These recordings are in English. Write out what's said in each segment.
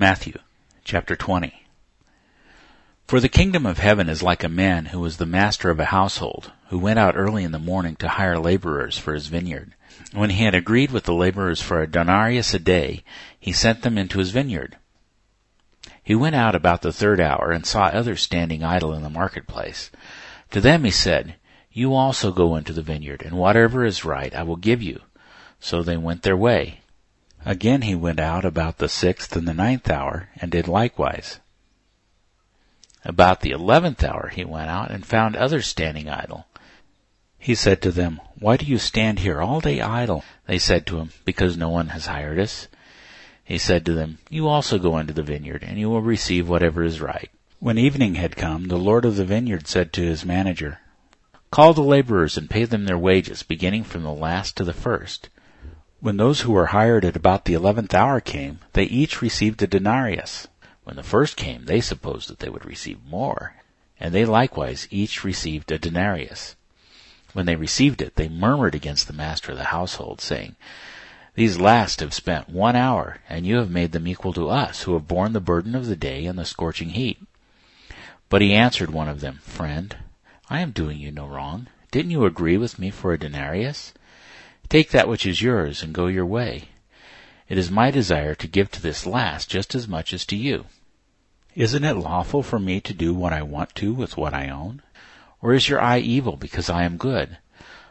Matthew chapter 20. For the kingdom of heaven is like a man who was the master of a household, who went out early in the morning to hire laborers for his vineyard. When he had agreed with the laborers for a denarius a day, he sent them into his vineyard. He went out about the third hour and saw others standing idle in the marketplace. To them he said, You also go into the vineyard, and whatever is right I will give you. So they went their way. Again he went out about the sixth and the ninth hour, and did likewise. About the eleventh hour he went out and found others standing idle. He said to them, Why do you stand here all day idle? They said to him, Because no one has hired us. He said to them, You also go into the vineyard, and you will receive whatever is right. When evening had come, the Lord of the vineyard said to his manager, Call the laborers and pay them their wages, beginning from the last to the first. When those who were hired at about the eleventh hour came, they each received a denarius. When the first came, they supposed that they would receive more, and they likewise each received a denarius. When they received it, they murmured against the master of the household, saying, These last have spent one hour, and you have made them equal to us, who have borne the burden of the day and the scorching heat. But he answered one of them, Friend, I am doing you no wrong. Didn't you agree with me for a denarius? Take that which is yours and go your way. It is my desire to give to this last just as much as to you. Isn't it lawful for me to do what I want to with what I own? Or is your eye evil because I am good?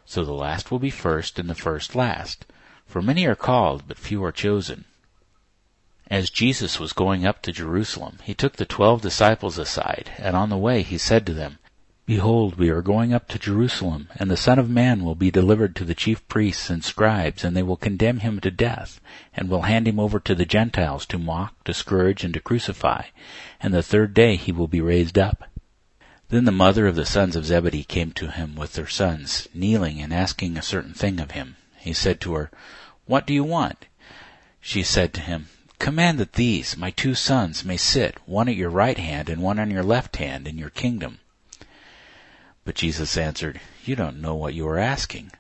So the last will be first and the first last. For many are called, but few are chosen. As Jesus was going up to Jerusalem, he took the twelve disciples aside, and on the way he said to them, Behold, we are going up to Jerusalem, and the Son of Man will be delivered to the chief priests and scribes, and they will condemn him to death, and will hand him over to the Gentiles to mock, to scourge, and to crucify, and the third day he will be raised up. Then the mother of the sons of Zebedee came to him with their sons, kneeling and asking a certain thing of him. He said to her, What do you want? She said to him, Command that these, my two sons, may sit, one at your right hand and one on your left hand, in your kingdom. But Jesus answered, You don't know what you are asking.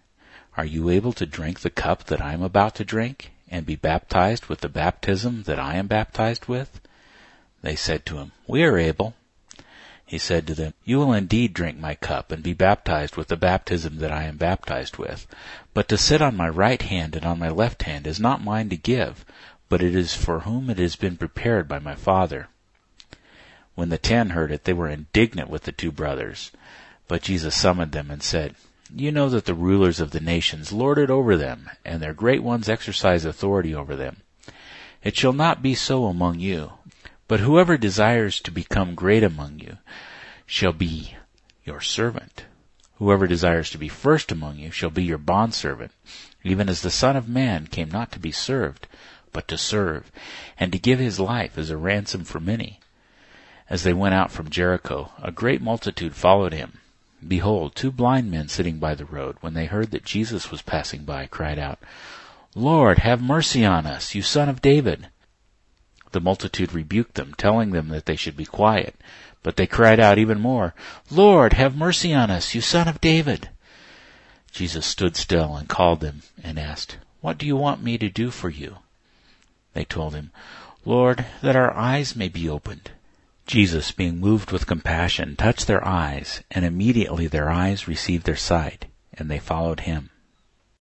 Are you able to drink the cup that I am about to drink, and be baptized with the baptism that I am baptized with? They said to him, We are able. He said to them, You will indeed drink my cup, and be baptized with the baptism that I am baptized with. But to sit on my right hand and on my left hand is not mine to give, but it is for whom it has been prepared by my Father. When the ten heard it, they were indignant with the two brothers. But Jesus summoned them and said, You know that the rulers of the nations lord it over them, and their great ones exercise authority over them. It shall not be so among you, but whoever desires to become great among you shall be your servant. Whoever desires to be first among you shall be your bondservant, even as the Son of Man came not to be served, but to serve, and to give his life as a ransom for many. As they went out from Jericho, a great multitude followed him. Behold, two blind men sitting by the road, when they heard that Jesus was passing by, cried out, Lord, have mercy on us, you son of David. The multitude rebuked them, telling them that they should be quiet. But they cried out even more, Lord, have mercy on us, you son of David. Jesus stood still and called them and asked, What do you want me to do for you? They told him, Lord, that our eyes may be opened. Jesus, being moved with compassion, touched their eyes, and immediately their eyes received their sight, and they followed him.